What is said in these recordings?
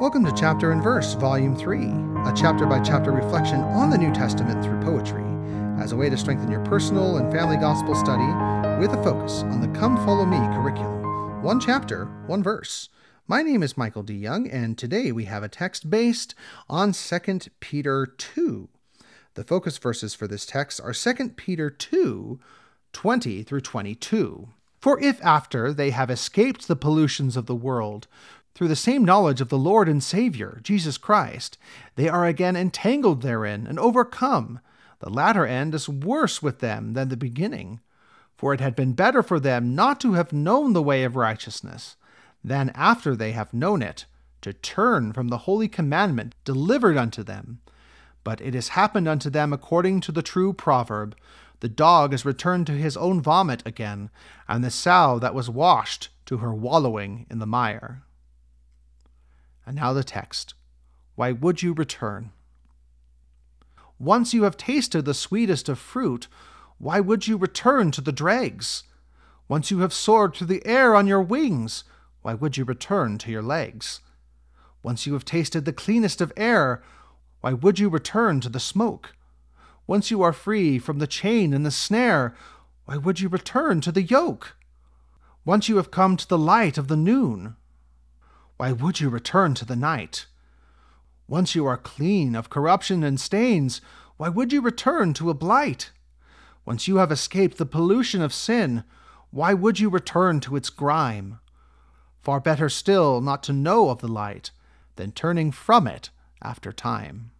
Welcome to Chapter and Verse, Volume 3, a chapter by chapter reflection on the New Testament through poetry, as a way to strengthen your personal and family gospel study with a focus on the Come Follow Me curriculum. One chapter, one verse. My name is Michael D. Young, and today we have a text based on 2 Peter 2. The focus verses for this text are 2 Peter 2, 20 through 22. For if after they have escaped the pollutions of the world, through the same knowledge of the Lord and Savior, Jesus Christ, they are again entangled therein and overcome. The latter end is worse with them than the beginning. For it had been better for them not to have known the way of righteousness, than after they have known it, to turn from the holy commandment delivered unto them. But it has happened unto them according to the true proverb The dog is returned to his own vomit again, and the sow that was washed to her wallowing in the mire. And now the text Why would you return? Once you have tasted the sweetest of fruit, why would you return to the dregs? Once you have soared through the air on your wings, why would you return to your legs? Once you have tasted the cleanest of air, why would you return to the smoke? Once you are free from the chain and the snare, why would you return to the yoke? Once you have come to the light of the noon, why would you return to the night? Once you are clean of corruption and stains, why would you return to a blight? Once you have escaped the pollution of sin, why would you return to its grime? Far better still not to know of the light than turning from it after time.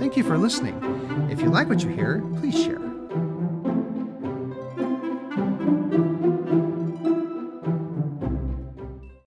Thank you for listening. If you like what you hear, please share.